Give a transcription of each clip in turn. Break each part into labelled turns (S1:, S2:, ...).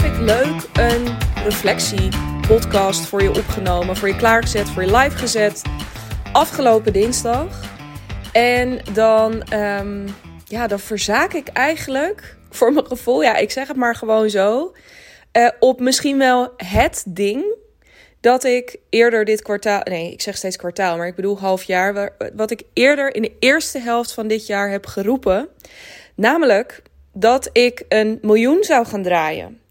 S1: heb ik leuk een reflectie-podcast voor je opgenomen. Voor je klaargezet, voor je live gezet. Afgelopen dinsdag. En dan, um, ja, dan verzaak ik eigenlijk, voor mijn gevoel, ja, ik zeg het maar gewoon zo. Uh, op misschien wel het ding dat ik eerder dit kwartaal, nee, ik zeg steeds kwartaal, maar ik bedoel half jaar, wat ik eerder in de eerste helft van dit jaar heb geroepen. Namelijk dat ik een miljoen zou gaan draaien.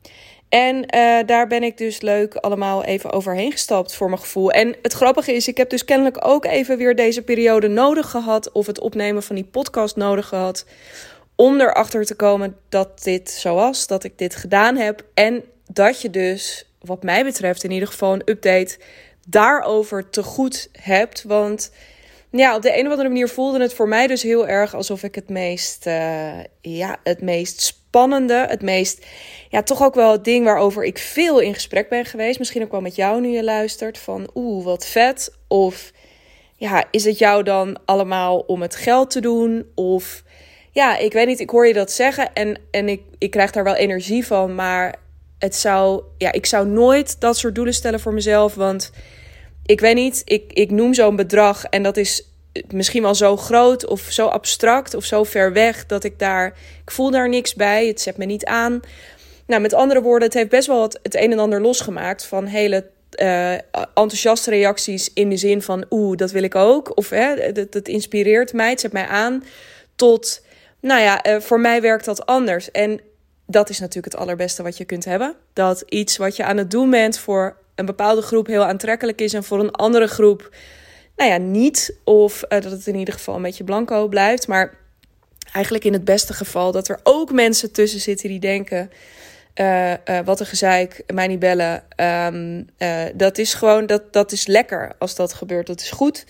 S1: En uh, daar ben ik dus leuk allemaal even overheen gestapt voor mijn gevoel. En het grappige is, ik heb dus kennelijk ook even weer deze periode nodig gehad. Of het opnemen van die podcast nodig gehad. Om erachter te komen dat dit zo was, dat ik dit gedaan heb. En dat je dus, wat mij betreft, in ieder geval een update daarover te goed hebt. Want ja, op de een of andere manier voelde het voor mij dus heel erg alsof ik het meest, uh, ja, het meest spannende, het meest, ja, toch ook wel het ding waarover ik veel in gesprek ben geweest. Misschien ook wel met jou nu je luistert. Van oeh, wat vet. Of ja, is het jou dan allemaal om het geld te doen? Of ja, ik weet niet, ik hoor je dat zeggen en, en ik, ik krijg daar wel energie van. Maar het zou, ja, ik zou nooit dat soort doelen stellen voor mezelf. Want ik weet niet, ik, ik noem zo'n bedrag en dat is misschien wel zo groot of zo abstract of zo ver weg dat ik daar, ik voel daar niks bij, het zet me niet aan. Nou, met andere woorden, het heeft best wel het, een en ander losgemaakt van hele uh, enthousiaste reacties in de zin van, oeh, dat wil ik ook. Of hè, dat, dat inspireert mij, het zet mij aan. Tot, nou ja, uh, voor mij werkt dat anders. En dat is natuurlijk het allerbeste wat je kunt hebben. Dat iets wat je aan het doen bent voor een bepaalde groep heel aantrekkelijk is en voor een andere groep, nou ja, niet. Of uh, dat het in ieder geval een beetje blanco blijft. Maar eigenlijk in het beste geval dat er ook mensen tussen zitten die denken. Uh, uh, wat een gezeik, mij niet bellen. Um, dat is gewoon, dat, dat is lekker als dat gebeurt. Dat is goed.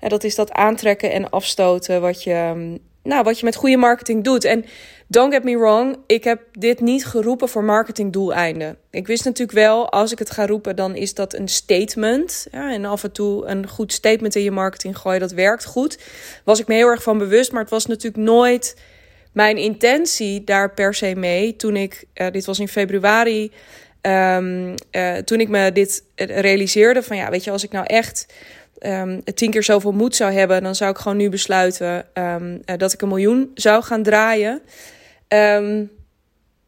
S1: En dat is dat aantrekken en afstoten wat je, um, nou, wat je met goede marketing doet. En don't get me wrong, ik heb dit niet geroepen voor marketingdoeleinden. Ik wist natuurlijk wel, als ik het ga roepen, dan is dat een statement. Ja, en af en toe een goed statement in je marketing gooien, dat werkt goed. Was ik me heel erg van bewust, maar het was natuurlijk nooit mijn intentie daar per se mee. Toen ik, uh, dit was in februari, um, uh, toen ik me dit realiseerde van ja, weet je, als ik nou echt um, tien keer zoveel moed zou hebben, dan zou ik gewoon nu besluiten uh, dat ik een miljoen zou gaan draaien. Um,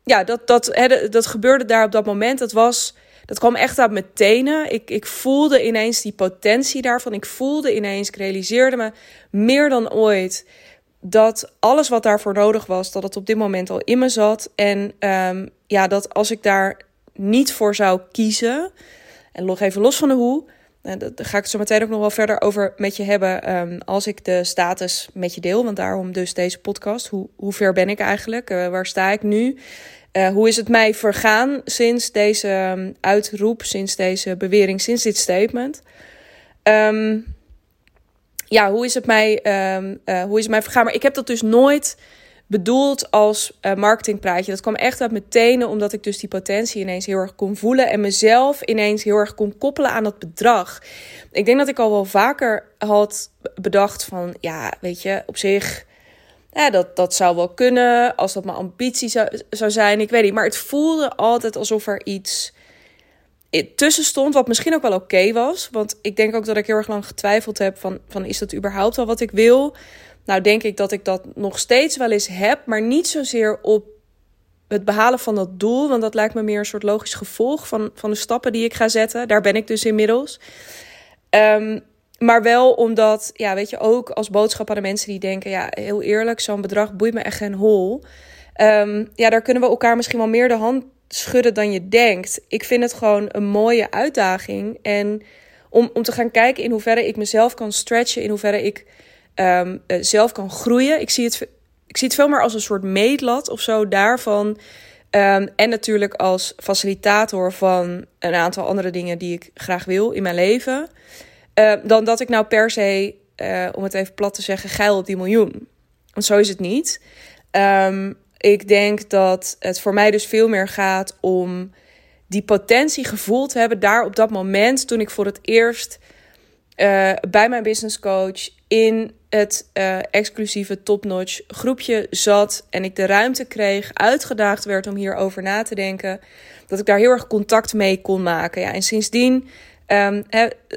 S1: ja, dat, dat, dat gebeurde daar op dat moment. Dat was. Dat kwam echt uit mijn tenen. Ik, ik voelde ineens die potentie daarvan. Ik voelde ineens, ik realiseerde me meer dan ooit dat alles wat daarvoor nodig was, dat het op dit moment al in me zat. En um, ja, dat als ik daar niet voor zou kiezen, en nog even los van de hoe, daar ga ik het zo meteen ook nog wel verder over met je hebben. Um, als ik de status met je deel. Want daarom dus deze podcast. Hoe, hoe ver ben ik eigenlijk? Uh, waar sta ik nu? Uh, hoe is het mij vergaan sinds deze um, uitroep, sinds deze bewering, sinds dit statement? Um, ja, hoe is het mij, hoe is het mij vergaan? Maar ik heb dat dus nooit bedoeld als uh, marketingpraatje. Dat kwam echt uit mijn tenen, omdat ik dus die potentie ineens heel erg kon voelen en mezelf ineens heel erg kon koppelen aan dat bedrag. Ik denk dat ik al wel vaker had bedacht van, ja, weet je, op zich, ja, dat, dat zou wel kunnen, als dat mijn ambitie zou, zou zijn, ik weet niet. Maar het voelde altijd alsof er iets tussen stond, wat misschien ook wel oké was. Want ik denk ook dat ik heel erg lang getwijfeld heb van, van is dat überhaupt wel wat ik wil? Nou, denk ik dat ik dat nog steeds wel eens heb, maar niet zozeer op het behalen van dat doel. Want dat lijkt me meer een soort logisch gevolg van, van de stappen die ik ga zetten. Daar ben ik dus inmiddels. Um, maar wel omdat, ja, weet je, ook als boodschap aan de mensen die denken: ja, heel eerlijk, zo'n bedrag boeit me echt geen hol. Um, ja, daar kunnen we elkaar misschien wel meer de hand schudden dan je denkt. Ik vind het gewoon een mooie uitdaging. En om, om te gaan kijken in hoeverre ik mezelf kan stretchen, in hoeverre ik um, zelf kan groeien. Ik zie, het, ik zie het veel meer als een soort meetlat of zo daarvan. Um, en natuurlijk als facilitator van een aantal andere dingen die ik graag wil in mijn leven. Uh, dan dat ik nou per se, uh, om het even plat te zeggen, geil op die miljoen. Want zo is het niet. Ik denk dat het voor mij dus veel meer gaat om die potentie gevoeld hebben daar op dat moment toen ik voor het eerst uh, bij mijn business coach in het uh, exclusieve topnotch groepje zat en ik de ruimte kreeg, uitgedaagd werd om hierover na te denken, dat ik daar heel erg contact mee kon maken. Ja, en sindsdien, um,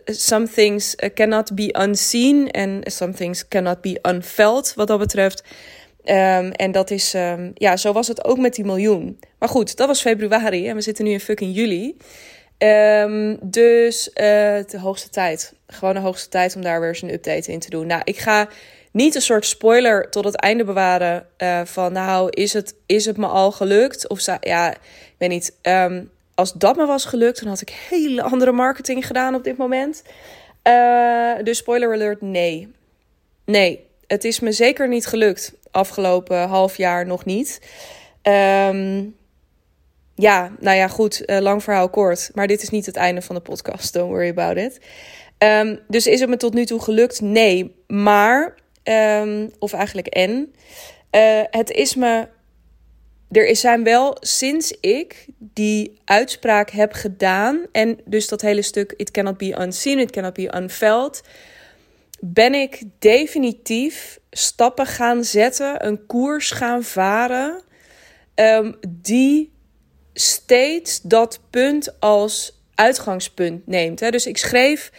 S1: some things cannot be unseen and some things cannot be unfelt, wat dat betreft. Um, en dat is, um, ja, zo was het ook met die miljoen. Maar goed, dat was februari en we zitten nu in fucking juli. Um, dus uh, de hoogste tijd. Gewoon de hoogste tijd om daar weer eens een update in te doen. Nou, ik ga niet een soort spoiler tot het einde bewaren. Uh, van nou, is het, is het me al gelukt? Of ja, ik weet niet. Um, als dat me was gelukt, dan had ik hele andere marketing gedaan op dit moment. Uh, dus spoiler alert, nee. Nee, het is me zeker niet gelukt. Afgelopen half jaar nog niet. Um, ja, nou ja, goed, uh, lang verhaal kort. Maar dit is niet het einde van de podcast, don't worry about it. Um, dus is het me tot nu toe gelukt? Nee. Maar, um, of eigenlijk en, uh, het is me. Er zijn wel sinds ik die uitspraak heb gedaan. En dus dat hele stuk: It cannot be unseen, it cannot be unfelt. Ben ik definitief stappen gaan zetten, een koers gaan varen. Um, die steeds dat punt als uitgangspunt neemt. Hè. Dus ik schreef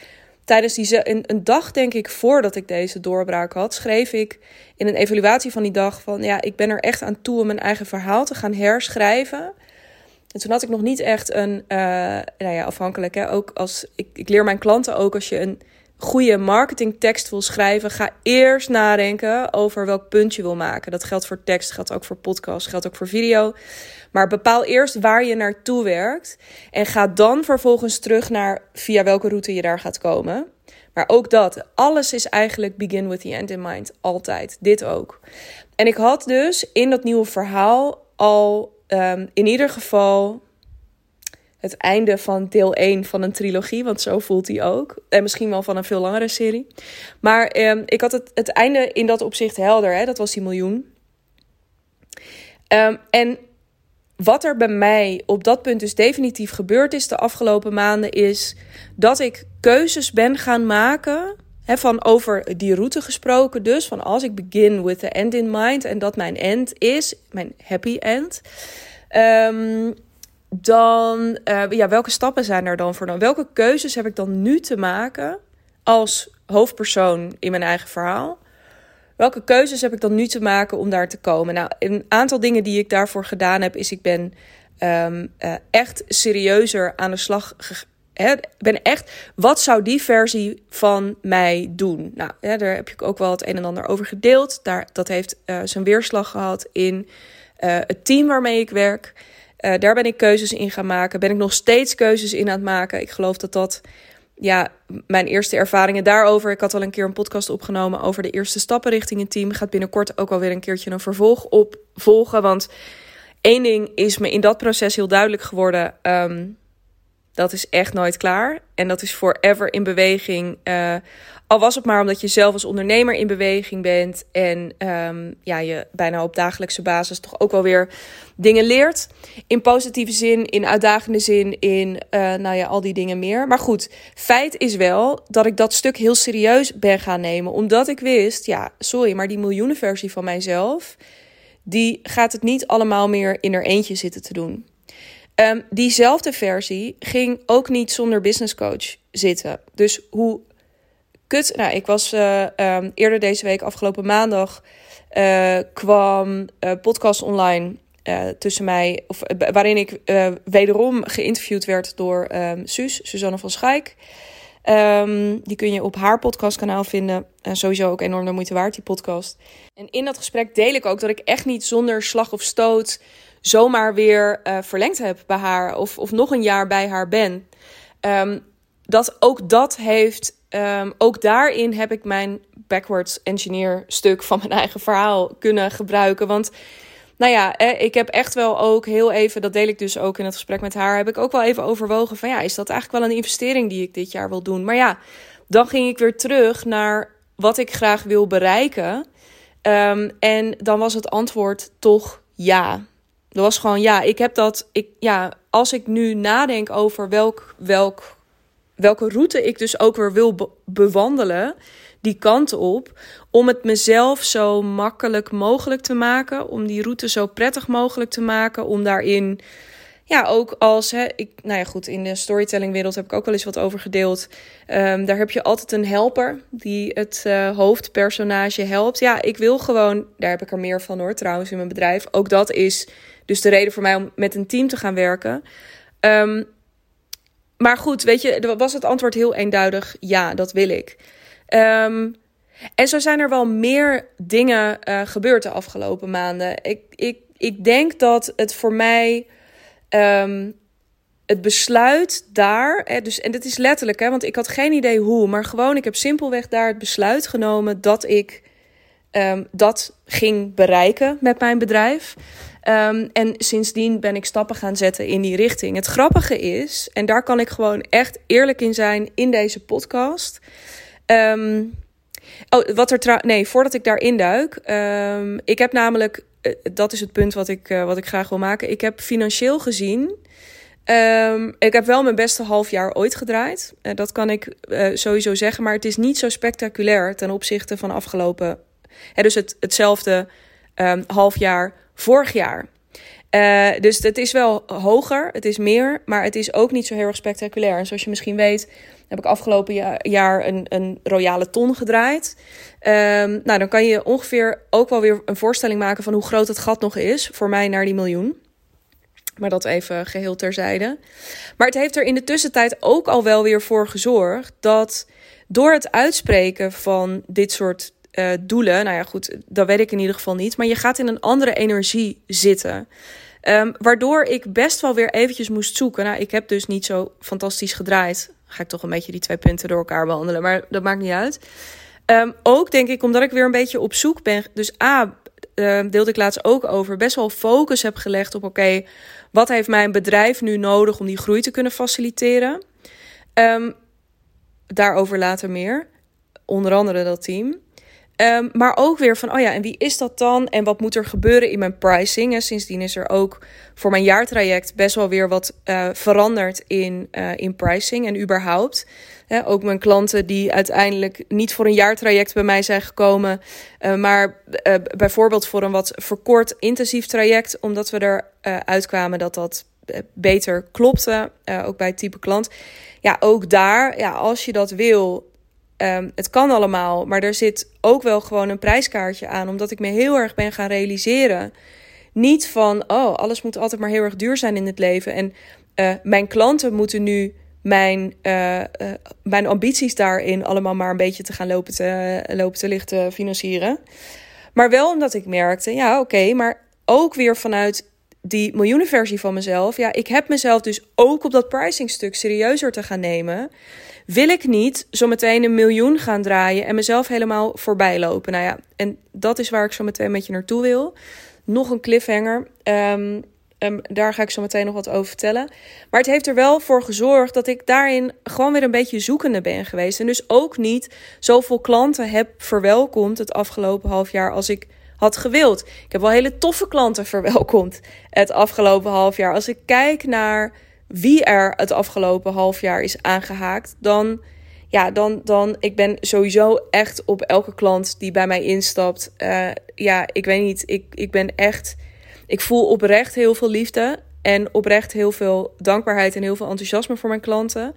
S1: tijdens die een, een dag, denk ik, voordat ik deze doorbraak had, schreef ik in een evaluatie van die dag van ja, ik ben er echt aan toe om mijn eigen verhaal te gaan herschrijven. En toen had ik nog niet echt een, uh, nou ja, afhankelijk hè, ook als ik, ik leer mijn klanten ook als je een goede marketingtekst wil schrijven, ga eerst nadenken over welk punt je wil maken. Dat geldt voor tekst, geldt ook voor podcast, geldt ook voor video. Maar bepaal eerst waar je naartoe werkt en ga dan vervolgens terug naar via welke route je daar gaat komen. Maar ook dat, alles is eigenlijk begin with the end in mind. Altijd. Dit ook. En ik had dus in dat nieuwe verhaal al um, in ieder geval het einde van deel 1 van een trilogie. Want zo voelt hij ook. En misschien wel van een veel langere serie. Maar um, ik had het, het einde in dat opzicht helder. Hè? Dat was die miljoen. Um, en wat er bij mij op dat punt dus definitief gebeurd is de afgelopen maanden, is dat ik keuzes ben gaan maken. He, van over die route gesproken, dus van als ik begin with the end in mind en dat mijn end is, mijn happy end. Um, dan, uh, ja, welke stappen zijn er dan voor dan? Welke keuzes heb ik dan nu te maken als hoofdpersoon in mijn eigen verhaal? Welke keuzes heb ik dan nu te maken om daar te komen? Nou, een aantal dingen die ik daarvoor gedaan heb, is ik ben um, uh, echt serieuzer aan de slag gegaan. ben echt, wat zou die versie van mij doen? Nou, daar heb ik ook wel het een en ander over gedeeld. Daar, dat heeft uh, zijn weerslag gehad in het team waarmee ik werk. Daar ben ik keuzes in gaan maken. Ben ik nog steeds keuzes in aan het maken. Ik geloof dat dat ja, mijn eerste ervaringen daarover. Ik had al een keer een podcast opgenomen over de eerste stappen richting een team. Gaat binnenkort ook alweer een keertje een vervolg op volgen. Want één ding is me in dat proces heel duidelijk geworden. Um, dat is echt nooit klaar. En dat is forever in beweging. Uh, al was het maar omdat je zelf als ondernemer in beweging bent. En um, ja, je bijna op dagelijkse basis toch ook wel weer dingen leert. In positieve zin, in uitdagende zin, in uh, nou ja, al die dingen meer. Maar goed, feit is wel dat ik dat stuk heel serieus ben gaan nemen. Omdat ik wist, ja, sorry, maar die miljoenenversie van mijzelf. Die gaat het niet allemaal meer in er eentje zitten te doen. Um, diezelfde versie ging ook niet zonder business coach zitten. Dus hoe kut. Nou, ik was uh, um, eerder deze week, afgelopen maandag, uh, kwam uh, podcast online tussen mij, of waarin ik wederom geïnterviewd werd door um, Suus, Suzanne van Schaik. Die kun je op haar podcastkanaal vinden. En sowieso ook enorm de moeite waard, die podcast. En in dat gesprek deel ik ook dat ik echt niet zonder slag of stoot zomaar weer uh, verlengd heb bij haar of, of nog een jaar bij haar ben. Um, dat ook dat heeft, um, ook daarin heb ik mijn backwards engineer stuk van mijn eigen verhaal kunnen gebruiken. Want nou ja, ik heb echt wel ook heel even, dat deel ik dus ook in het gesprek met haar, heb ik ook wel even overwogen van ja, is dat eigenlijk wel een investering die ik dit jaar wil doen? Maar ja, dan ging ik weer terug naar wat ik graag wil bereiken. Um, en dan was het antwoord toch ja. Dat was gewoon, ja, ik heb dat. Ik, ja, als ik nu nadenk over welk, welk welke route ik dus ook weer wil bewandelen, die kant op, om het mezelf zo makkelijk mogelijk te maken, om die route zo prettig mogelijk te maken, om daarin ja, ook als, hè, ik, nou ja, goed, in de storytellingwereld heb ik ook wel eens wat over gedeeld. Um, daar heb je altijd een helper die het uh, hoofdpersonage helpt. Ja, ik wil gewoon, daar heb ik er meer van hoor, trouwens, in mijn bedrijf. Ook dat is dus de reden voor mij om met een team te gaan werken. Um, maar goed, weet je, was het antwoord heel eenduidig: ja, dat wil ik. Um, en zo zijn er wel meer dingen uh, gebeurd de afgelopen maanden. Ik, ik, ik denk dat het voor mij Um, het besluit daar, dus, en dit is letterlijk, hè, want ik had geen idee hoe, maar gewoon, ik heb simpelweg daar het besluit genomen dat ik dat ging bereiken met mijn bedrijf. Um, en sindsdien ben ik stappen gaan zetten in die richting. Het grappige is, en daar kan ik gewoon echt eerlijk in zijn in deze podcast. Um, oh, wat er trouw. Nee, voordat ik daarin duik. Um, ik heb namelijk eh, dat is het punt wat ik, uh, wat ik graag wil maken. Ik heb financieel gezien. Ik heb wel mijn beste half jaar ooit gedraaid. Uh, dat kan ik sowieso zeggen. Maar het is niet zo spectaculair ten opzichte van afgelopen. Hè, dus het, hetzelfde um, half jaar vorig jaar. dus het is wel hoger, het is meer, maar het is ook niet zo heel erg spectaculair. En zoals je misschien weet, heb ik afgelopen jaar een, een royale ton gedraaid. Um, nou, dan kan je ongeveer ook wel weer een voorstelling maken van hoe groot het gat nog is voor mij naar die miljoen. Maar dat even geheel terzijde. Maar het heeft er in de tussentijd ook al wel weer voor gezorgd dat door het uitspreken van dit soort uh, doelen, nou ja, goed, dat weet ik in ieder geval niet, maar je gaat in een andere energie zitten. Um, waardoor ik best wel weer eventjes moest zoeken. Nou, ik heb dus niet zo fantastisch gedraaid. Ga ik toch een beetje die twee punten door elkaar behandelen, maar dat maakt niet uit. Um, ook denk ik omdat ik weer een beetje op zoek ben. Dus A, uh, deelde ik laatst ook over. Best wel focus heb gelegd op: oké, wat heeft mijn bedrijf nu nodig om die groei te kunnen faciliteren? Daarover later meer. Onder andere dat team. Um, maar ook weer van, oh ja, en wie is dat dan? En wat moet er gebeuren in mijn pricing? En sindsdien is er ook voor mijn jaartraject best wel weer wat uh, veranderd in, uh, in pricing en überhaupt. ook mijn klanten die uiteindelijk niet voor een jaartraject bij mij zijn gekomen, uh, maar bijvoorbeeld voor een wat verkort intensief traject, omdat we er uitkwamen dat dat beter klopte, ook bij het type klant. Ja, ook daar, ja, als je dat wil, Um, het kan allemaal, maar er zit ook wel gewoon een prijskaartje aan, omdat ik me heel erg ben gaan realiseren. Niet van, oh, alles moet altijd maar heel erg duur zijn in het leven. En uh, mijn klanten moeten nu mijn, uh, uh, mijn ambities daarin allemaal maar een beetje te gaan lopen te, lopen te lichten financieren. Maar wel omdat ik merkte, ja, oké, maar ook weer vanuit die miljoenenversie van mezelf. Ja, ik heb mezelf dus ook op dat pricingstuk serieuzer te gaan nemen wil ik niet zometeen een miljoen gaan draaien en mezelf helemaal voorbij lopen. Nou ja, en dat is waar ik zo meteen met je naartoe wil. Nog een cliffhanger. Um, daar ga ik zo meteen nog wat over vertellen. Maar het heeft er wel voor gezorgd dat ik daarin gewoon weer een beetje zoekende ben geweest. En dus ook niet zoveel klanten heb verwelkomd het afgelopen half jaar als ik had gewild. Ik heb wel hele toffe klanten verwelkomd het afgelopen half jaar. Als ik kijk naar wie er het afgelopen half jaar is aangehaakt, dan, ja, dan, dan, ik ben sowieso echt op elke klant die bij mij instapt. Uh, ja, ik weet niet, ik, ik ben echt, ik voel oprecht heel veel liefde en oprecht heel veel dankbaarheid en heel veel enthousiasme voor mijn klanten.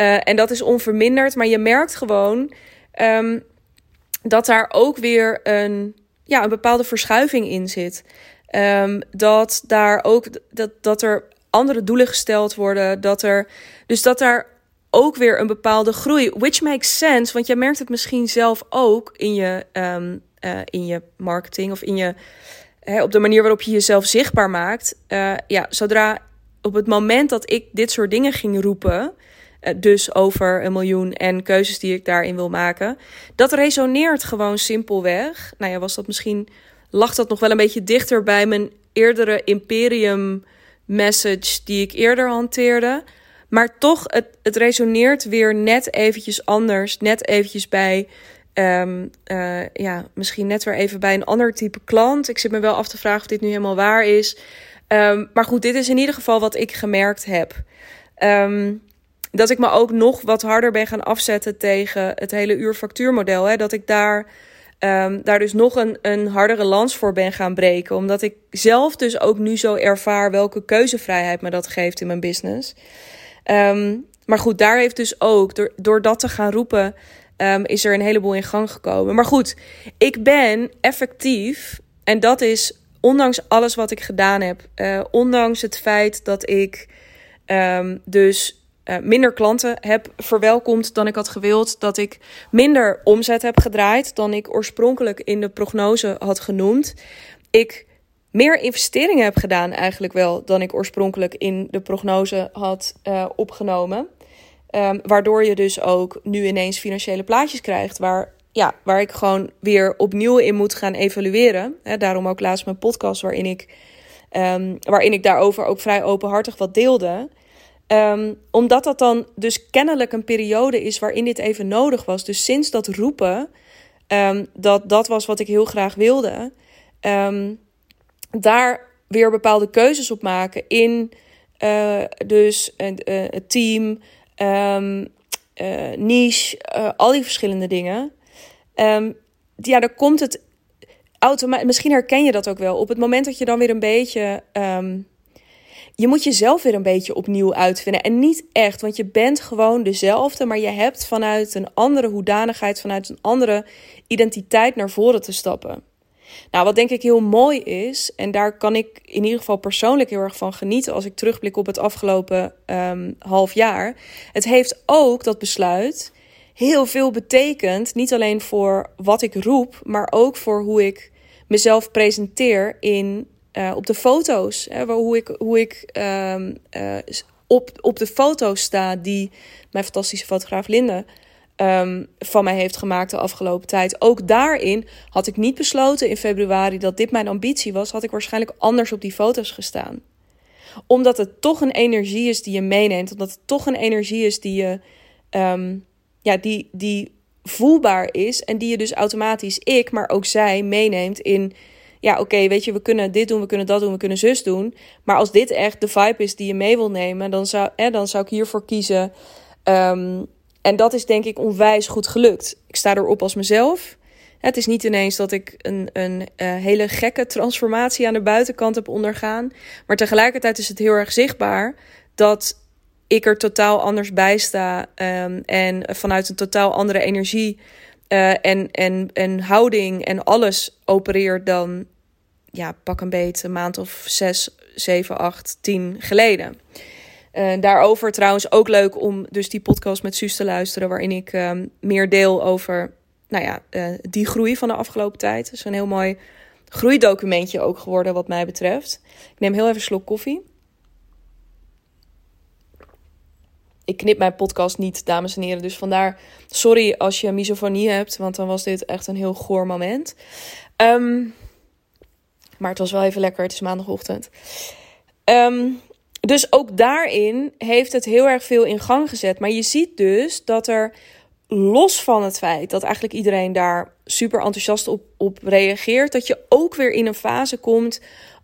S1: Uh, en dat is onverminderd, maar je merkt gewoon um, dat daar ook weer een, ja, een bepaalde verschuiving in zit. Um, dat daar ook dat, dat er andere doelen gesteld worden. Dat er, dus dat daar ook weer een bepaalde groei. Which makes sense, want jij merkt het misschien zelf ook in je, um, uh, in je marketing of in je, hè, op de manier waarop je jezelf zichtbaar maakt. Uh, ja, zodra op het moment dat ik dit soort dingen ging roepen. Uh, dus over een miljoen en keuzes die ik daarin wil maken. Dat resoneert gewoon simpelweg. Nou ja, was dat misschien. lag dat nog wel een beetje dichter bij mijn eerdere Imperium message die ik eerder hanteerde. Maar toch, het, het resoneert weer net eventjes anders. Net eventjes bij, um, uh, ja, misschien net weer even bij een ander type klant. Ik zit me wel af te vragen of dit nu helemaal waar is. Um, maar goed, dit is in ieder geval wat ik gemerkt heb. Um, Dat ik me ook nog wat harder ben gaan afzetten tegen het hele uurfactuurmodel. Hè? Dat ik daar, um, daar dus nog een, een hardere lans voor ben gaan breken. Omdat ik zelf dus ook nu zo ervaar welke keuzevrijheid me dat geeft in mijn business. Um, maar goed, daar heeft dus ook, door, door dat te gaan roepen, um, is er een heleboel in gang gekomen. Maar goed, ik ben effectief, en dat is ondanks alles wat ik gedaan heb, uh, ondanks het feit dat ik dus uh, minder klanten heb verwelkomd dan ik had gewild, dat ik minder omzet heb gedraaid dan ik oorspronkelijk in de prognose had genoemd. Ik meer investeringen heb gedaan eigenlijk wel dan ik oorspronkelijk in de prognose had uh, opgenomen. Um, waardoor je dus ook nu ineens financiële plaatjes krijgt waar, ja, waar ik gewoon weer opnieuw in moet gaan evalueren. Daarom ook laatst mijn podcast waarin ik, um, waarin ik daarover ook vrij openhartig wat deelde. Um, omdat dat dan dus kennelijk een periode is waarin dit even nodig was. Dus sinds dat roepen, dat dat was wat ik heel graag wilde, daar weer bepaalde keuzes op maken in uh, dus uh, het team, uh, niche, al die verschillende dingen. Ja, dan komt het automatisch. Misschien herken je dat ook wel. Op het moment dat je dan weer een beetje. Je moet jezelf weer een beetje opnieuw uitvinden. En niet echt, want je bent gewoon dezelfde, maar je hebt vanuit een andere hoedanigheid, vanuit een andere identiteit naar voren te stappen. Nou, wat denk ik heel mooi is, en daar kan ik in ieder geval persoonlijk heel erg van genieten als ik terugblik op het afgelopen um, half jaar. Het heeft ook dat besluit heel veel betekend, niet alleen voor wat ik roep, maar ook voor hoe ik mezelf presenteer in, uh, op de foto's. Hè, hoe ik, hoe ik um, uh, op, op de foto's sta die mijn fantastische fotograaf Linde um, van mij heeft gemaakt de afgelopen tijd. Ook daarin had ik niet besloten in februari dat dit mijn ambitie was, had ik waarschijnlijk anders op die foto's gestaan. Omdat het toch een energie is die je meeneemt, omdat het toch een energie is die je, um, ja, die, die voelbaar is en die je dus automatisch ik, maar ook zij meeneemt in ja, oké, weet je, we kunnen dit doen, we kunnen dat doen, we kunnen zus doen. Maar als dit echt de vibe is die je mee wil nemen, dan zou, dan zou ik hiervoor kiezen. Um, en dat is denk ik onwijs goed gelukt. Ik sta erop als mezelf. Het is niet ineens dat ik een, een uh, hele gekke transformatie aan de buitenkant heb ondergaan. Maar tegelijkertijd is het heel erg zichtbaar dat ik er totaal anders bij sta. Um, en vanuit een totaal andere energie uh, en, en, en houding en alles opereer dan ja, pak een beet een maand of zes, zeven, acht, tien geleden. Uh, daarover trouwens ook leuk om dus die podcast met Suus te luisteren, waarin ik um, meer deel over nou ja, uh, die groei van de afgelopen tijd. Het is een heel mooi groeidocumentje ook geworden wat mij betreft. Ik neem heel even een slok koffie. Ik knip mijn podcast niet, dames en heren. Dus vandaar, sorry als je misofonie hebt, want dan was dit echt een heel goor moment. Um, maar het was wel even lekker, het is maandagochtend. Um, dus ook daarin heeft het heel erg veel in gang gezet. Maar je ziet dus dat er los van het feit dat eigenlijk iedereen daar super enthousiast op, op reageert, dat je ook weer in een fase komt.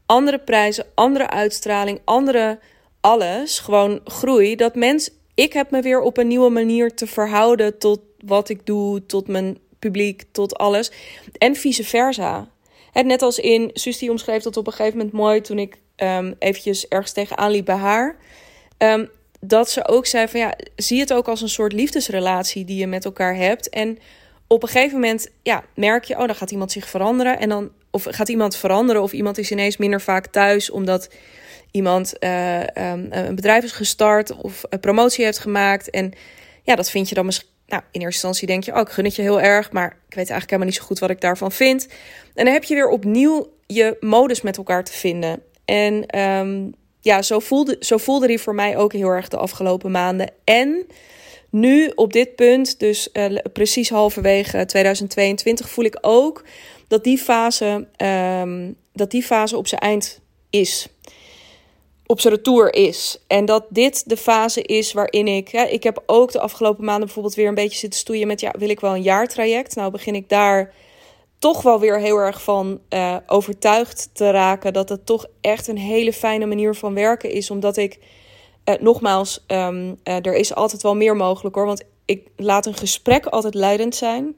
S1: Andere prijzen, andere uitstraling, andere alles. Gewoon groei. Dat mens, ik heb me weer op een nieuwe manier te verhouden tot wat ik doe, tot mijn publiek, tot alles. En vice versa. Het net als in, Susie omschreef dat op een gegeven moment mooi toen ik um, eventjes ergens tegenaan liep bij haar. Um, dat ze ook zei van ja, zie het ook als een soort liefdesrelatie die je met elkaar hebt. En op een gegeven moment ja, merk je, oh, dan gaat iemand zich veranderen. En dan, of gaat iemand veranderen of iemand is ineens minder vaak thuis omdat iemand uh, um, een bedrijf is gestart of een promotie heeft gemaakt. En ja, dat vind je dan misschien. Nou, in eerste instantie denk je, oh, ik gun het je heel erg, maar ik weet eigenlijk helemaal niet zo goed wat ik daarvan vind. En dan heb je weer opnieuw je modus met elkaar te vinden. En um, ja, zo voelde, zo voelde die voor mij ook heel erg de afgelopen maanden. En nu op dit punt, dus uh, precies halverwege 2022, voel ik ook dat die fase, um, dat die fase op zijn eind is. Op zijn retour is. En dat dit de fase is waarin ik. Ja, ik heb ook de afgelopen maanden bijvoorbeeld weer een beetje zitten stoeien met. Ja, wil ik wel een jaartraject? Nou, begin ik daar toch wel weer heel erg van uh, overtuigd te raken dat het toch echt een hele fijne manier van werken is. Omdat ik Uh, nogmaals, um, er is altijd wel meer mogelijk hoor. Want ik laat een gesprek altijd leidend zijn.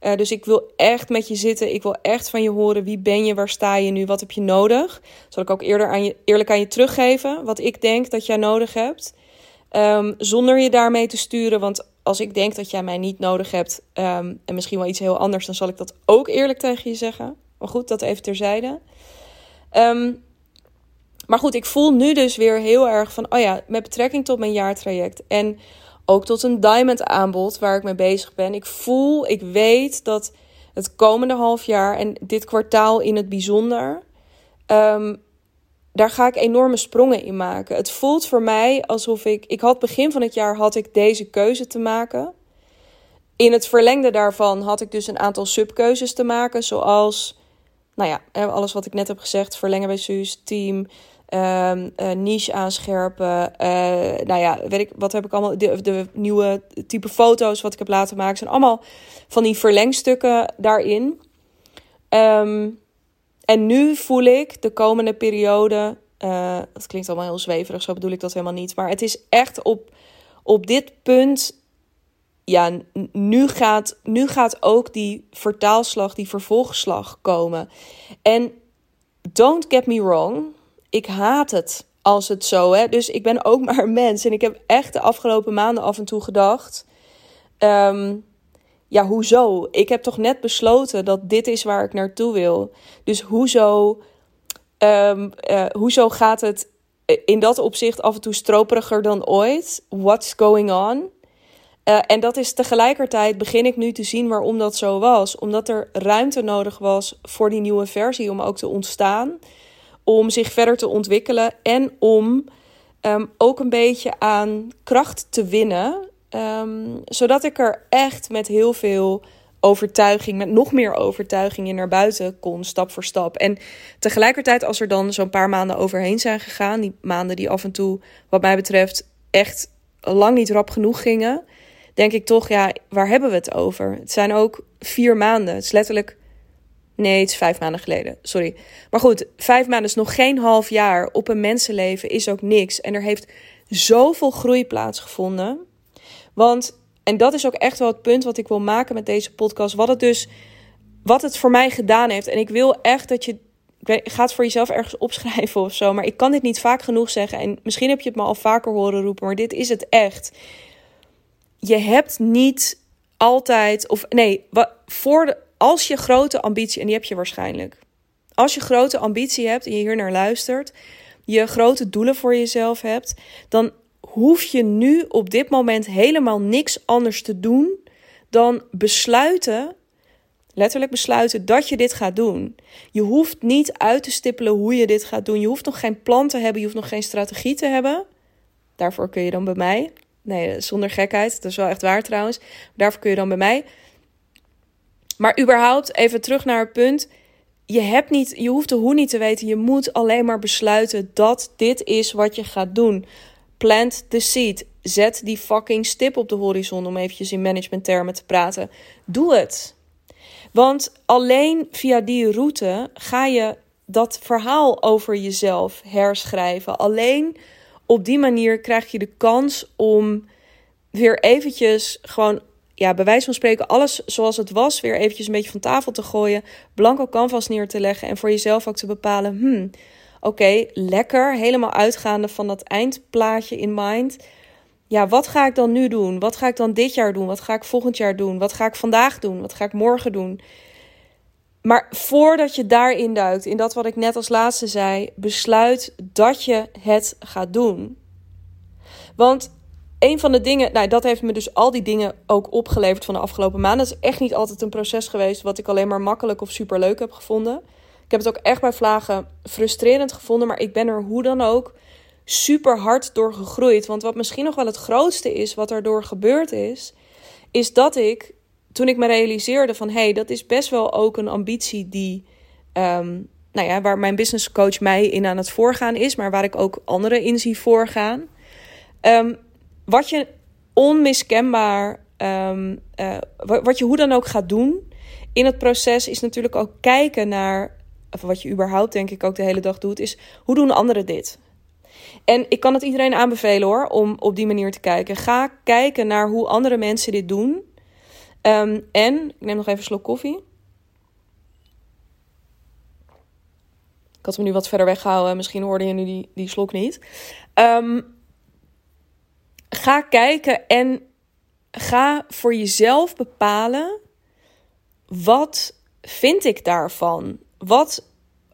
S1: Uh, dus ik wil echt met je zitten. Ik wil echt van je horen. Wie ben je? Waar sta je nu? Wat heb je nodig? Zal ik ook eerder aan je, eerlijk aan je teruggeven. Wat ik denk dat jij nodig hebt. Um, zonder je daarmee te sturen. Want als ik denk dat jij mij niet nodig hebt. Um, en misschien wel iets heel anders. Dan zal ik dat ook eerlijk tegen je zeggen. Maar goed, dat even terzijde. Um, maar goed, ik voel nu dus weer heel erg van. Oh ja, met betrekking tot mijn jaartraject. En ook tot een diamond aanbod waar ik mee bezig ben. Ik voel, ik weet dat het komende half jaar en dit kwartaal in het bijzonder, um, daar ga ik enorme sprongen in maken. Het voelt voor mij alsof ik, ik had begin van het jaar had ik deze keuze te maken. In het verlengde daarvan had ik dus een aantal subkeuzes te maken, zoals, nou ja, alles wat ik net heb gezegd, verlengen bij Suus, team, Um, niche aanscherpen. Uh, nou ja, weet ik, wat heb ik allemaal. De, nieuwe type foto's wat ik heb laten maken. zijn allemaal van die verlengstukken daarin. Um, en nu voel ik de komende periode. Uh, dat klinkt allemaal heel zweverig, zo bedoel ik dat helemaal niet. Maar het is echt op, op dit punt. Ja, nu gaat, nu gaat ook die vertaalslag, die vervolgslag komen. En don't get me wrong ik haat het als het zo, hè. Dus ik ben ook maar een mens. En ik heb echt de afgelopen maanden af en toe gedacht... Um, ja, hoezo? Ik heb toch net besloten dat dit is waar ik naartoe wil. Dus hoezo, um, uh, hoezo gaat het in dat opzicht af en toe stroperiger dan ooit? What's going on? Uh, en dat is tegelijkertijd begin ik nu te zien waarom dat zo was. Omdat er ruimte nodig was voor die nieuwe versie om ook te ontstaan om zich verder te ontwikkelen en om um, ook een beetje aan kracht te winnen. Um, zodat ik er echt met heel veel overtuiging, met nog meer overtuiging in naar buiten kon, stap voor stap. En tegelijkertijd, als er dan zo'n paar maanden overheen zijn gegaan, die maanden die af en toe, wat mij betreft, echt lang niet rap genoeg gingen, denk ik toch, ja, waar hebben we het over? Het zijn ook vier maanden. Het is letterlijk Nee, het is vijf maanden geleden. Sorry. Maar goed, vijf maanden is nog geen half jaar. Op een mensenleven is ook niks. En er heeft zoveel groei plaatsgevonden. Want, en dat is ook echt wel het punt wat ik wil maken met deze podcast. Wat het dus, wat het voor mij gedaan heeft. En ik wil echt dat je, gaat voor jezelf ergens opschrijven of zo. Maar ik kan dit niet vaak genoeg zeggen. En misschien heb je het me al vaker horen roepen. Maar dit is het echt. Je hebt niet altijd, of nee, voor de als je grote ambitie, en die heb je waarschijnlijk. Als je grote ambitie hebt en je hier naar luistert, je grote doelen voor jezelf hebt, dan hoef je nu op dit moment helemaal niks anders te doen dan besluiten, letterlijk besluiten dat je dit gaat doen. Je hoeft niet uit te stippelen hoe je dit gaat doen. Je hoeft nog geen plan te hebben, je hoeft nog geen strategie te hebben. Daarvoor kun je dan bij mij. Nee, zonder gekheid, dat is wel echt waar trouwens. Daarvoor kun je dan bij mij maar überhaupt, even terug naar het punt. Je, hebt niet, je hoeft de hoe niet te weten. Je moet alleen maar besluiten dat dit is wat je gaat doen. Plant the seed. Zet die fucking stip op de horizon om eventjes in managementtermen te praten. Doe het. Want alleen via die route ga je dat verhaal over jezelf herschrijven. Alleen op die manier krijg je de kans om weer eventjes gewoon ja, bij wijze van spreken alles zoals het was weer eventjes een beetje van tafel te gooien, blanco canvas neer te leggen en voor jezelf ook te bepalen, hmm, oké, lekker, helemaal uitgaande van dat eindplaatje in mind. Ja, wat ga ik dan nu doen? Wat ga ik dan dit jaar doen? Wat ga ik volgend jaar doen? Wat ga ik vandaag doen? Wat ga ik morgen doen? Maar voordat je daarin duikt, in dat wat ik net als laatste zei, besluit dat je het gaat doen. Want een van de dingen, nou, dat heeft me dus al die dingen ook opgeleverd van de afgelopen maanden. Het is echt niet altijd een proces geweest wat ik alleen maar makkelijk of super leuk heb gevonden. Ik heb het ook echt bij vlagen frustrerend gevonden, maar ik ben er hoe dan ook super hard door gegroeid. Want wat misschien nog wel het grootste is wat er door gebeurd is, is dat ik toen ik me realiseerde van hé, hey, dat is best wel ook een ambitie die, um, nou ja, waar mijn business coach mij in aan het voorgaan is, maar waar ik ook anderen in zie voorgaan. Um, wat je onmiskenbaar, um, uh, wat je hoe dan ook gaat doen in het proces, is natuurlijk ook kijken naar, of wat je überhaupt denk ik ook de hele dag doet, is hoe doen anderen dit? En ik kan het iedereen aanbevelen hoor, om op die manier te kijken. Ga kijken naar hoe andere mensen dit doen. Ehm, en, ik neem nog even een slok koffie. Ik had hem nu wat verder weggehouden. Misschien hoorde je nu die, die slok niet. Ehm, ga kijken en ga voor jezelf bepalen. Wat vind ik daarvan? Wat,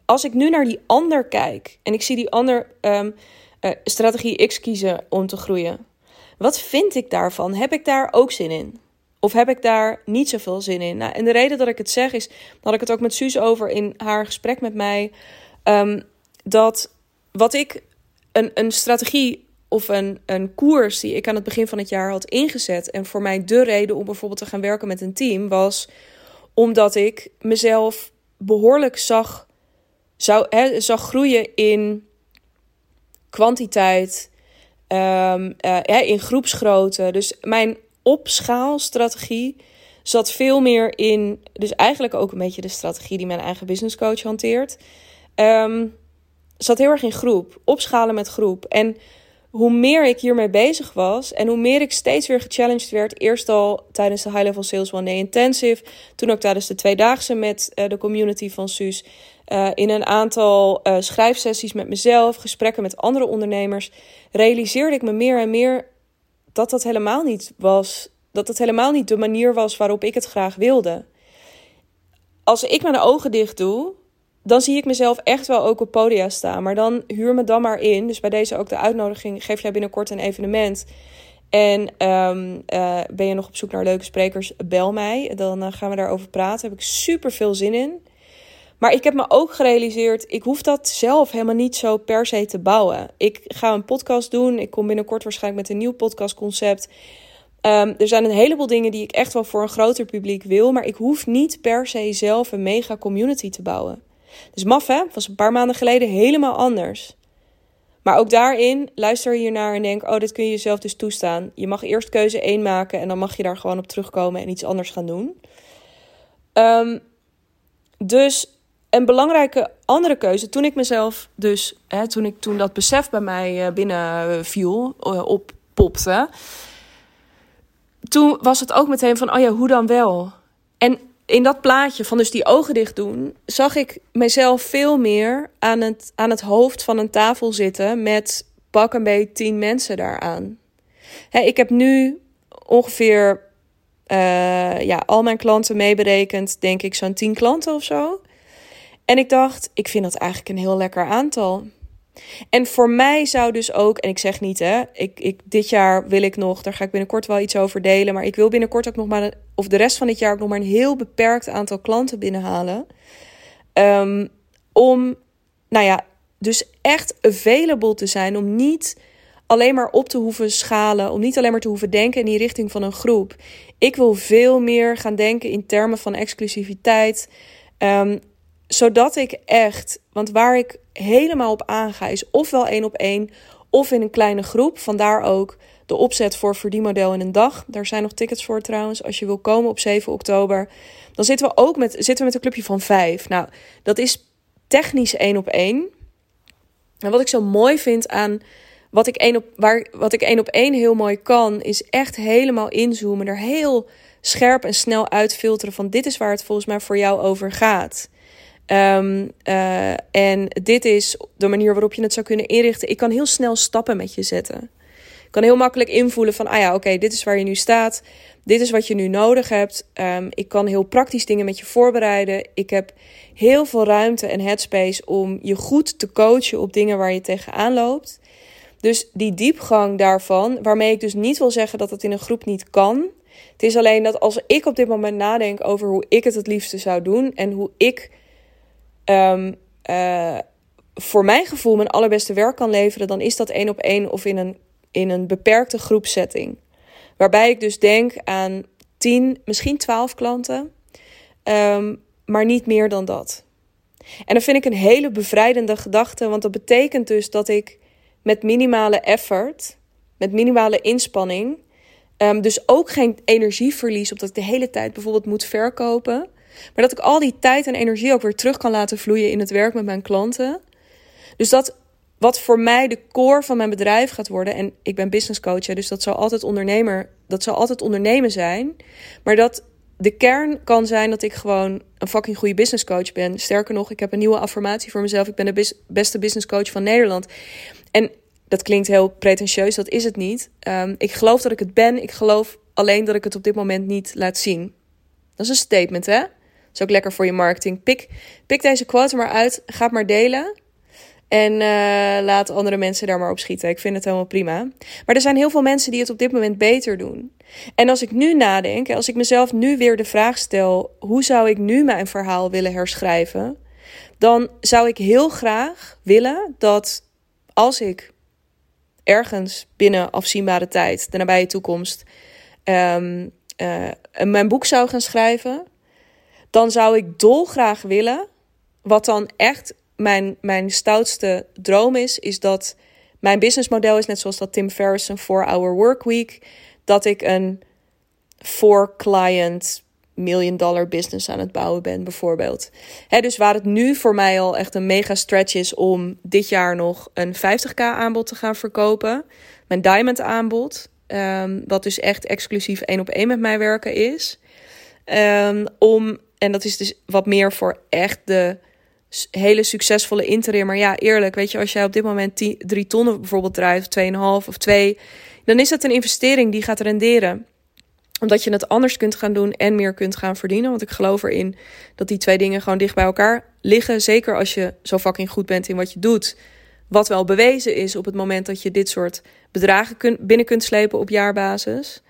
S1: als ik nu naar die ander kijk en ik zie die ander um, uh, strategie X kiezen om te groeien. Wat vind ik daarvan? Heb ik daar ook zin in? Of heb ik daar niet zoveel zin in? Nou, en de reden dat ik het zeg is, had ik het ook met Suus over in haar gesprek met mij. Um, dat wat ik, een, een strategie of een, een koers die ik aan het begin van het jaar had ingezet. En voor mij de reden om bijvoorbeeld te gaan werken met een team was omdat ik mezelf behoorlijk zag, zou, hè, zag groeien in kwantiteit, um, uh, in groepsgrootte. Dus mijn opschaalstrategie zat veel meer in, dus eigenlijk ook een beetje de strategie die mijn eigen business coach hanteert. Um, zat heel erg in groep, opschalen met groep. En hoe meer ik hiermee bezig was en hoe meer ik steeds weer gechallenged werd. Eerst al tijdens de High Level Sales One Intensive. Toen ook tijdens de tweedaagse met uh, de community van Suus. Uh, in een aantal uh, schrijfsessies met mezelf, gesprekken met andere ondernemers. Realiseerde ik me meer en meer dat dat helemaal niet was. Dat dat helemaal niet de manier was waarop ik het graag wilde. Als ik mijn ogen dicht doe, dan zie ik mezelf echt wel ook op podia staan. Maar dan huur me dan maar in. Dus bij deze ook de uitnodiging. Geef jij binnenkort een evenement. En um, uh, ben je nog op zoek naar leuke sprekers? Bel mij. Dan uh, gaan we daarover praten. Heb ik super veel zin in. Maar ik heb me ook gerealiseerd, ik hoef dat zelf helemaal niet zo per se te bouwen. Ik ga een podcast doen. Ik kom binnenkort waarschijnlijk met een nieuw podcastconcept. Um, er zijn een heleboel dingen die ik echt wel voor een groter publiek wil. Maar ik hoef niet per se zelf een mega community te bouwen. Dus maf hè, was een paar maanden geleden helemaal anders. Maar ook daarin, luister hiernaar en denk, oh, dit kun je jezelf dus toestaan. Je mag eerst keuze 1 maken en dan mag je daar gewoon op terugkomen en iets anders gaan doen. Um, dus een belangrijke andere keuze, toen ik mezelf dus, hè, toen, ik, toen dat besef bij mij eh, binnen viel, uh, oppopte, toen was het ook meteen van, oh ja, hoe dan wel? En in dat plaatje van dus die ogen dicht doen, zag ik mezelf veel meer aan het, aan het hoofd van een tafel zitten met pak een beetje tien mensen daaraan. Ik heb nu ongeveer uh, ja, al mijn klanten meeberekend, denk ik zo'n tien klanten of zo. En ik dacht, ik vind dat eigenlijk een heel lekker aantal. En voor mij zou dus ook, en ik zeg niet hè, ik, ik, dit jaar wil ik nog, daar ga ik binnenkort wel iets over delen, maar ik wil binnenkort ook nog maar, of de rest van dit jaar ook nog maar een heel beperkt aantal klanten binnenhalen. Um, om, nou ja, dus echt available te zijn, om niet alleen maar op te hoeven schalen, om niet alleen maar te hoeven denken in die richting van een groep. Ik wil veel meer gaan denken in termen van exclusiviteit. Um, zodat ik echt, want waar ik helemaal op aanga is ofwel één op één of in een kleine groep. Vandaar ook de opzet voor verdienmodel in een dag. Daar zijn nog tickets voor trouwens. Als je wil komen op 7 oktober. Dan zitten we ook met, zitten we met een clubje van vijf. Nou, dat is technisch één op één. En wat ik zo mooi vind aan wat ik één op, waar, wat ik één op één heel mooi kan, is echt helemaal inzoomen. Er heel scherp en snel uitfilteren van dit is waar het volgens mij voor jou over gaat. Um, uh, en dit is de manier waarop je het zou kunnen inrichten. Ik kan heel snel stappen met je zetten. Ik kan heel makkelijk invoelen van, ah ja, oké, dit is waar je nu staat. Dit is wat je nu nodig hebt. Um, ik kan heel praktisch dingen met je voorbereiden. Ik heb heel veel ruimte en headspace om je goed te coachen op dingen waar je tegenaan loopt. Dus die diepgang daarvan, waarmee ik dus niet wil zeggen dat het in een groep niet kan. Het is alleen dat als ik op dit moment nadenk over hoe ik het het liefste zou doen en hoe ik um, uh, voor mijn gevoel mijn allerbeste werk kan leveren, dan is dat één op één of in een, in een beperkte groepsetting. Waarbij ik dus denk aan 10, misschien 12 klanten, um, maar niet meer dan dat. En dat vind ik een hele bevrijdende gedachte, want dat betekent dus dat ik met minimale effort, met minimale inspanning, um, dus ook geen energie verlies op dat ik de hele tijd bijvoorbeeld moet verkopen. Maar dat ik al die tijd en energie ook weer terug kan laten vloeien in het werk met mijn klanten. Dus dat wat voor mij de core van mijn bedrijf gaat worden. En ik ben business coach, dus dat zal altijd ondernemer, dat zal altijd ondernemen zijn. Maar dat de kern kan zijn dat ik gewoon een fucking goede business coach ben. Sterker nog, ik heb een nieuwe affirmatie voor mezelf. Ik ben de beste business coach van Nederland. En dat klinkt heel pretentieus, dat is het niet. Um, ik geloof dat ik het ben. Ik geloof alleen dat ik het op dit moment niet laat zien. Dat is een statement, hè? Is ook lekker voor je marketing. Pik, pik deze quote maar uit. Ga het maar delen. En uh, laat andere mensen daar maar op schieten. Ik vind het helemaal prima. Maar er zijn heel veel mensen die het op dit moment beter doen. En als ik nu nadenk, als ik mezelf nu weer de vraag stel: hoe zou ik nu mijn verhaal willen herschrijven? Dan zou ik heel graag willen dat als ik ergens binnen afzienbare tijd, de nabije toekomst, um, uh, mijn boek zou gaan schrijven, dan zou ik dolgraag willen, wat dan echt mijn, mijn stoutste droom is, is dat mijn businessmodel is net zoals dat Tim Ferriss een 4-hour workweek, dat ik een for client million dollar business aan het bouwen ben, bijvoorbeeld. dus waar het nu voor mij al echt een mega stretch is om dit jaar nog een 50k aanbod te gaan verkopen, mijn diamond aanbod, um, wat dus echt exclusief één op één met mij werken is, um, om en dat is dus wat meer voor echt de hele succesvolle interim. Maar ja, eerlijk, weet je, als jij op dit moment 3 tonnen bijvoorbeeld draait, of 2,5 of 2, dan is het een investering die gaat renderen omdat je het anders kunt gaan doen en meer kunt gaan verdienen. Want ik geloof erin dat die twee dingen gewoon dicht bij elkaar liggen. Zeker als je zo fucking goed bent in wat je doet. Wat wel bewezen is op het moment dat je dit soort bedragen kun, binnen kunt slepen op jaarbasis.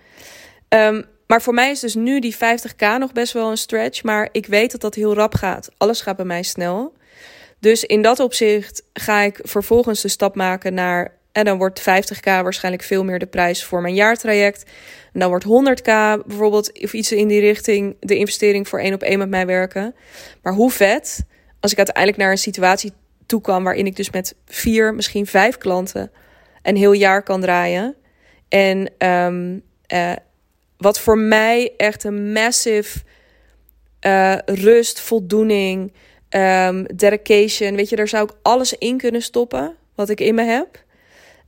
S1: Um, maar voor mij is dus nu die 50k nog best wel een stretch. Maar ik weet dat dat heel rap gaat. Alles gaat bij mij snel. Dus in dat opzicht ga ik vervolgens de stap maken naar. En dan wordt 50k waarschijnlijk veel meer de prijs voor mijn jaartraject. En dan wordt 100k bijvoorbeeld, of iets in die richting, de investering voor één op één met mij werken. Maar hoe vet als ik uiteindelijk naar een situatie toe kan waarin ik dus met vier, misschien vijf klanten een heel jaar kan draaien. En um, wat voor mij echt een massive uh, rust, voldoening, um, dedication. Weet je, daar zou ik alles in kunnen stoppen wat ik in me heb.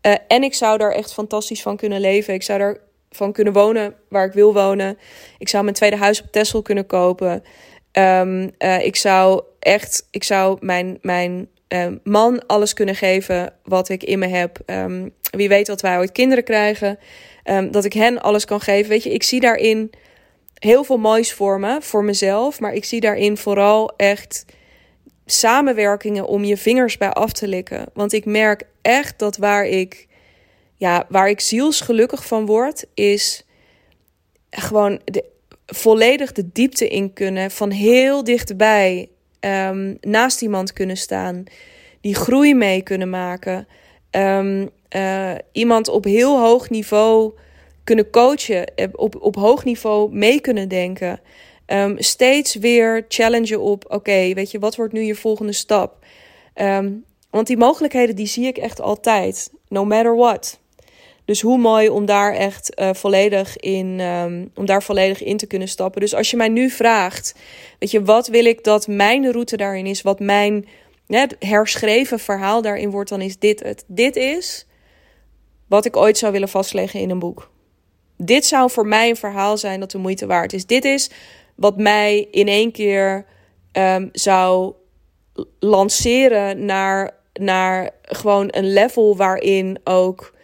S1: Uh, en ik zou daar echt fantastisch van kunnen leven. Ik zou daar van kunnen wonen waar ik wil wonen. Ik zou mijn tweede huis op Texel kunnen kopen. Um, uh, ik zou echt, ik zou mijn, mijn uh, man alles kunnen geven wat ik in me heb. Wie weet wat wij ooit kinderen krijgen. Um, dat ik hen alles kan geven. Weet je, ik zie daarin heel veel moois voor me, voor mezelf. Maar ik zie daarin vooral echt samenwerkingen om je vingers bij af te likken. Want ik merk echt dat waar ik, ja, waar ik zielsgelukkig van word, is gewoon de, volledig de diepte in kunnen. Van heel dichtbij um, naast iemand kunnen staan. Die groei mee kunnen maken. Um, uh, iemand op heel hoog niveau kunnen coachen, eh, op, op hoog niveau mee kunnen denken. Um, steeds weer challengen op, oké, weet je, wat wordt nu je volgende stap? Um, want die mogelijkheden, die zie ik echt altijd, no matter what. Dus hoe mooi om daar echt uh, volledig in, um, om daar volledig in te kunnen stappen. Dus als je mij nu vraagt, weet je, wat wil ik dat mijn route daarin is, wat mijn herschreven verhaal daarin wordt, dan is dit het. Dit is wat ik ooit zou willen vastleggen in een boek. Dit zou voor mij een verhaal zijn dat de moeite waard is. Dit is wat mij in één keer um, zou lanceren naar, naar gewoon een level waarin ook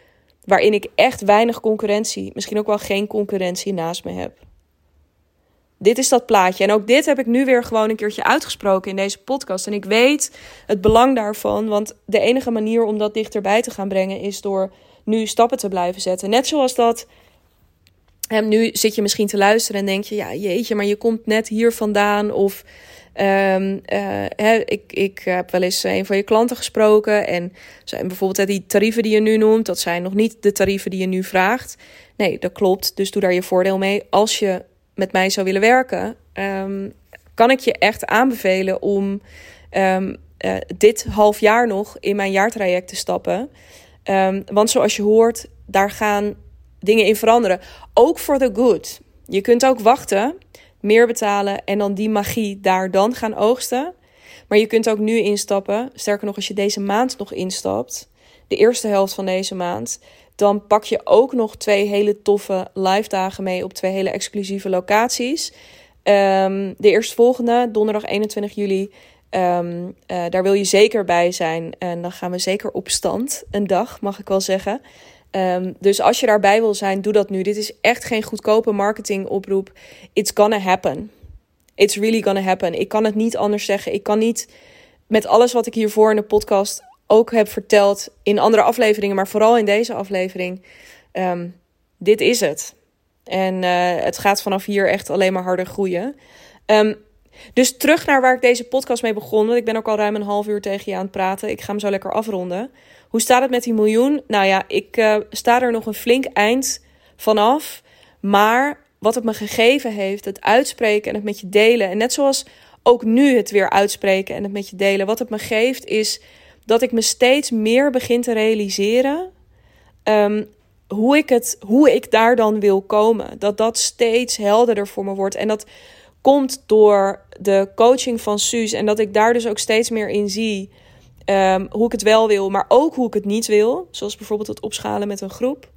S1: waarin ik echt weinig concurrentie, misschien ook wel geen concurrentie naast me heb. Dit is dat plaatje. En ook dit heb ik nu weer gewoon een keertje uitgesproken in deze podcast. En ik weet het belang daarvan, want de enige manier om dat dichterbij te gaan brengen is door nu stappen te blijven zetten. Net zoals dat. En nu zit je misschien te luisteren en denk je, ja, jeetje, maar je komt net hier vandaan. Of um, uh, ik, ik heb wel eens een van je klanten gesproken. En zijn bijvoorbeeld die tarieven die je nu noemt, dat zijn nog niet de tarieven die je nu vraagt. Nee, dat klopt. Dus doe daar je voordeel mee. Als je met mij zou willen werken, um, kan ik je echt aanbevelen om um, uh, dit half jaar nog in mijn jaartraject te stappen. Um, want zoals je hoort, daar gaan dingen in veranderen. Ook voor the good. Je kunt ook wachten, meer betalen en dan die magie daar dan gaan oogsten. Maar je kunt ook nu instappen. Sterker nog, als je deze maand nog instapt, de eerste helft van deze maand, dan pak je ook nog twee hele toffe live dagen mee op twee hele exclusieve locaties. Um, de eerstvolgende, donderdag 21 juli, um, uh, daar wil je zeker bij zijn. En dan gaan we zeker op stand. Een dag, mag ik wel zeggen. Um, dus als je daarbij wil zijn, doe dat nu. Dit is echt geen goedkope marketingoproep. It's gonna happen. It's really gonna happen. Ik kan het niet anders zeggen. Ik kan niet met alles wat ik hiervoor in de podcast ook heb verteld in andere afleveringen, maar vooral in deze aflevering. Um, dit is het. En uh, het gaat vanaf hier echt alleen maar harder groeien. Dus terug naar waar ik deze podcast mee begon. Want ik ben ook al ruim een half uur tegen je aan het praten. Ik ga hem zo lekker afronden. Hoe staat het met die miljoen? Nou ja, ik uh, sta er nog een flink eind vanaf. Maar wat het me gegeven heeft, het uitspreken en het met je delen. En net zoals ook nu het weer uitspreken en het met je delen. Wat het me geeft is dat ik me steeds meer begin te realiseren um, hoe, ik het, hoe ik daar dan wil komen. Dat dat steeds helderder voor me wordt. En dat komt door de coaching van Suus. En dat ik daar dus ook steeds meer in zie um, hoe ik het wel wil, maar ook hoe ik het niet wil. Zoals bijvoorbeeld het opschalen met een groep.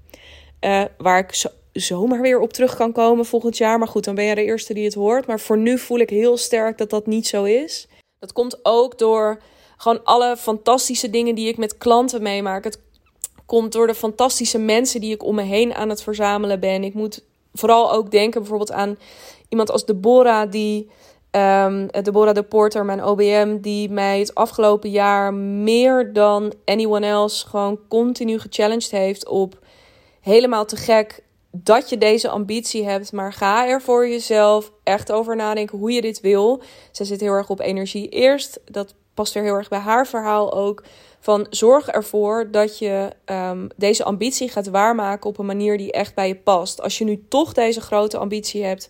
S1: Uh, waar ik zo, zomaar weer op terug kan komen volgend jaar. Maar goed, dan ben jij de eerste die het hoort. Maar voor nu voel ik heel sterk dat dat niet zo is. Dat komt ook door gewoon alle fantastische dingen die ik met klanten meemaak. Het komt door de fantastische mensen die ik om me heen aan het verzamelen ben. Ik moet vooral ook denken bijvoorbeeld aan iemand als Deborah, die. Um, Deborah de Porter, mijn OBM, die mij het afgelopen jaar meer dan anyone else gewoon continu gechallenged heeft op helemaal te gek dat je deze ambitie hebt, maar ga er voor jezelf echt over nadenken hoe je dit wil. Ze zit heel erg op energie eerst. Dat past er heel erg bij haar verhaal ook. Van zorg ervoor dat je um, deze ambitie gaat waarmaken op een manier die echt bij je past. Als je nu toch deze grote ambitie hebt,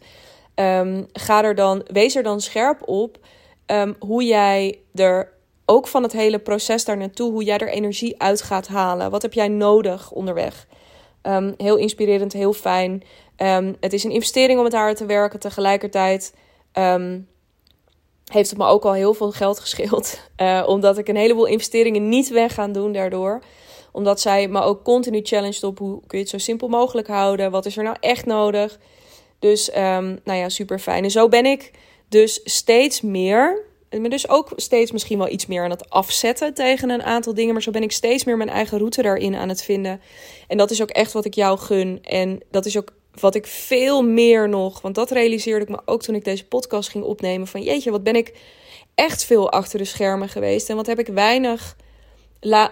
S1: um, ga er dan, wees er dan scherp op um, hoe jij er ook van het hele proces daar naartoe, hoe jij er energie uit gaat halen. Wat heb jij nodig onderweg? heel inspirerend, heel fijn. het is een investering om met haar te werken. Tegelijkertijd heeft het me ook al heel veel geld gescheeld. Uh, omdat ik een heleboel investeringen niet weg ga doen daardoor. Omdat zij me ook continu challenged op hoe kun je het zo simpel mogelijk houden. Wat is er nou echt nodig? Dus um, nou ja, super fijn. En zo ben ik dus steeds meer. Ben dus ook steeds misschien wel iets meer aan het afzetten tegen een aantal dingen. Maar zo ben ik steeds meer mijn eigen route daarin aan het vinden. En dat is ook echt wat ik jou gun. En dat is ook wat ik veel meer nog, want dat realiseerde ik me ook toen ik deze podcast ging opnemen. Van jeetje, wat ben ik echt veel achter de schermen geweest. En wat heb ik weinig,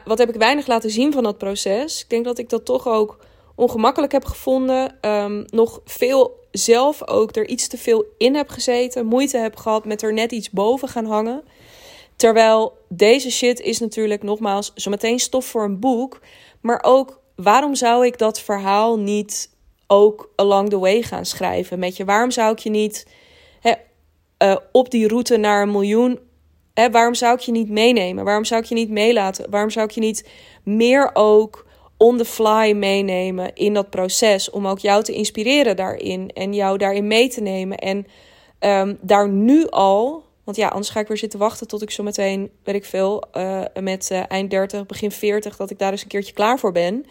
S1: wat heb ik weinig laten zien van dat proces. Ik denk dat ik dat toch ook ongemakkelijk heb gevonden. Um, nog veel zelf ook er iets te veel in heb gezeten. Moeite heb gehad met er net iets boven gaan hangen. Terwijl deze shit is natuurlijk nogmaals zometeen stof voor een boek. Maar ook waarom zou ik dat verhaal niet ook along the way gaan schrijven met je. Waarom zou ik je niet hè, uh, op die route naar een miljoen, hè, waarom zou ik je niet meenemen? Waarom zou ik je niet meelaten? Waarom zou ik je niet meer ook on the fly meenemen in dat proces om ook jou te inspireren daarin en jou daarin mee te nemen en um, daar nu al want ja, anders ga ik weer zitten wachten tot ik zo meteen, weet ik veel, uh, met uh, eind 30, begin 40, dat ik daar eens een keertje klaar voor ben.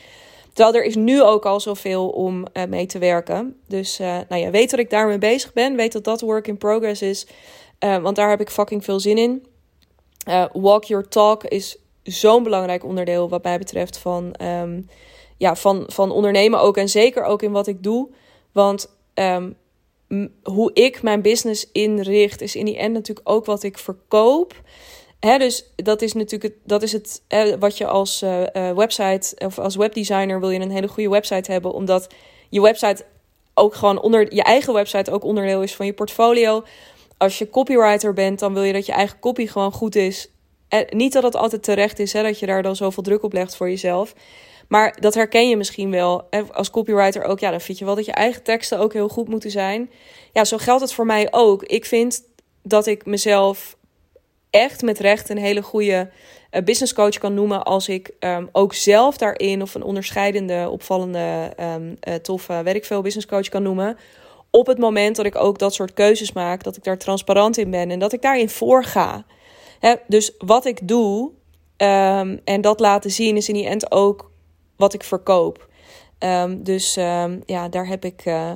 S1: Terwijl er is nu ook al zoveel om uh, mee te werken. Dus nou ja, weet dat ik daarmee bezig ben. Weet dat dat work in progress is. Want daar heb ik fucking veel zin in. walk your talk is zo'n belangrijk onderdeel wat mij betreft van, um, ja, van, van ondernemen ook. En zeker ook in wat ik doe. Want um, hoe ik mijn business inricht is in die end natuurlijk ook wat ik verkoop. Hè, dus dat is natuurlijk het, dat is het wat je als uh, website of als webdesigner wil je een hele goede website hebben, omdat je website ook gewoon onder je eigen website ook onderdeel is van je portfolio. Als je copywriter bent, dan wil je dat je eigen copy gewoon goed is. En niet dat het altijd terecht is, hè, dat je daar dan zoveel druk op legt voor jezelf. Maar dat herken je misschien wel. Als copywriter ook, ja, dan vind je wel dat je eigen teksten ook heel goed moeten zijn. Ja, zo geldt het voor mij ook. Ik vind dat ik mezelf echt met recht een hele goede uh, business coach kan noemen als ik um, ook zelf daarin of een onderscheidende, opvallende, um, uh, toffe, weet business coach kan noemen. Op het moment dat ik ook dat soort keuzes maak, dat ik daar transparant in ben en dat ik daarin voorga. Dus wat ik doe ehm, en dat laten zien is in die end ook wat ik verkoop. Ehm, dus ehm, ja, daar heb ik, uh,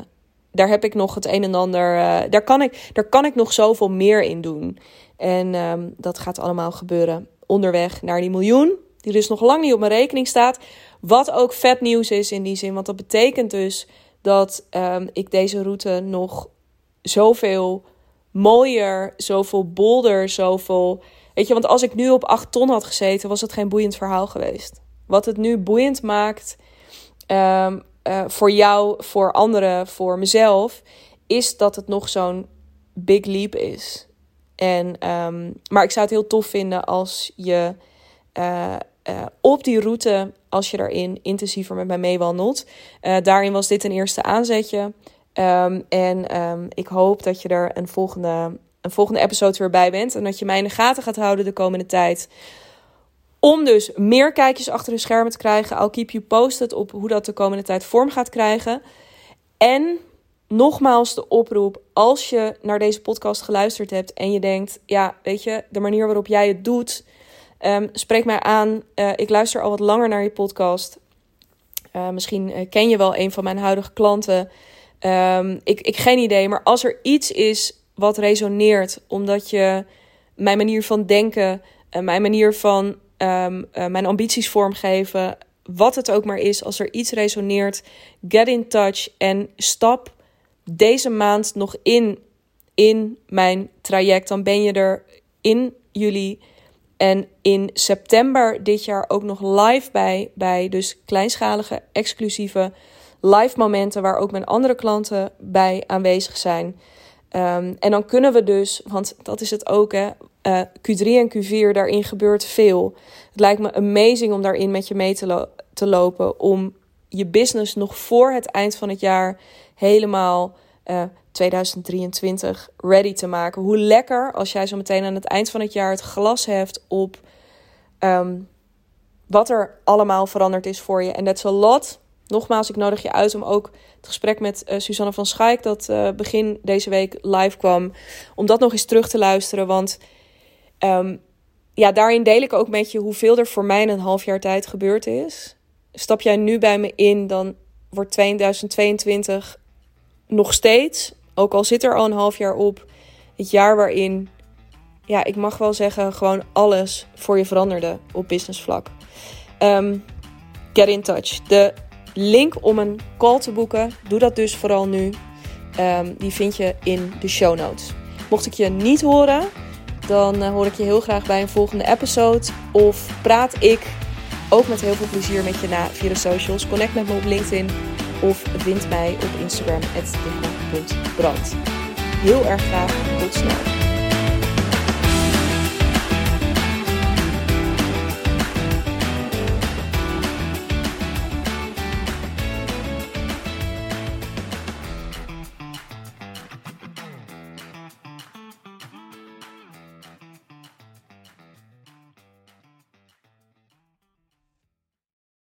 S1: daar heb ik nog het een en ander. Uh, daar, kan ik, daar kan ik nog zoveel meer in doen. En dat gaat allemaal gebeuren onderweg naar die miljoen. Die dus nog lang niet op mijn rekening staat. Wat ook vet nieuws is in die zin. Want dat betekent dus dat ik deze route nog zoveel mooier, zoveel bolder, zoveel. Weet je, want als ik nu op 8 ton had gezeten, was het geen boeiend verhaal geweest. Wat het nu boeiend maakt um, uh, voor jou, voor anderen, voor mezelf, is dat het nog zo'n big leap is. En, um, maar ik zou het heel tof vinden als je uh, uh, op die route, als je daarin intensiever met mij meewandelt. daarin was dit een eerste aanzetje. Um, en um, ik hoop dat je er een volgende, een volgende episode weer bij bent. En dat je mij in de gaten gaat houden de komende tijd. Om dus meer kijkjes achter de schermen te krijgen. I'll keep you posted op hoe dat de komende tijd vorm gaat krijgen. En nogmaals de oproep: als je naar deze podcast geluisterd hebt en je denkt, ja, weet je, de manier waarop jij het doet, um, spreek mij aan. Uh, ik luister al wat langer naar je podcast. Uh, misschien uh, ken je wel een van mijn huidige klanten. Um, ik, ik geen idee, maar als er iets is wat resoneert, omdat je mijn manier van denken, mijn manier van um, uh, mijn ambities vormgeven. Wat het ook maar is, als er iets resoneert, get in touch en stap deze maand nog in in mijn traject. Dan ben je er in juli en in september dit jaar ook nog live bij. Bij dus kleinschalige, exclusieve live momenten waar ook mijn andere klanten bij aanwezig zijn. Um, en dan kunnen we dus, want dat is het ook, hè, uh, Q3 en Q4, daarin gebeurt veel. Het lijkt me amazing om daarin met je mee te, te lopen. Om je business nog voor het eind van het jaar helemaal uh, 2023 ready te maken. Hoe lekker als jij zo meteen aan het eind van het jaar het glas hebt op um, wat er allemaal veranderd is voor je. En that's a lot. Nogmaals, ik nodig je uit om ook het gesprek met uh, Susanne van Schaik, dat uh, begin deze week live kwam, om dat nog eens terug te luisteren. Want um, ja, daarin deel ik ook met je hoeveel er voor mij een half jaar tijd gebeurd is. Stap jij nu bij me in, dan wordt 2022 nog steeds, ook al zit er al een half jaar op, het jaar waarin, ja, ik mag wel zeggen, gewoon alles voor je veranderde op businessvlak. Um, get in touch. De link om een call te boeken, doe dat dus vooral nu. Um, die vind je in de show notes. Mocht ik je niet horen, dan uh, hoor ik je heel graag bij een volgende episode. Of praat ik ook met heel veel plezier met je na via de socials. Connect met me op LinkedIn of vind mij op Instagram, @brand. Heel erg graag, tot snel.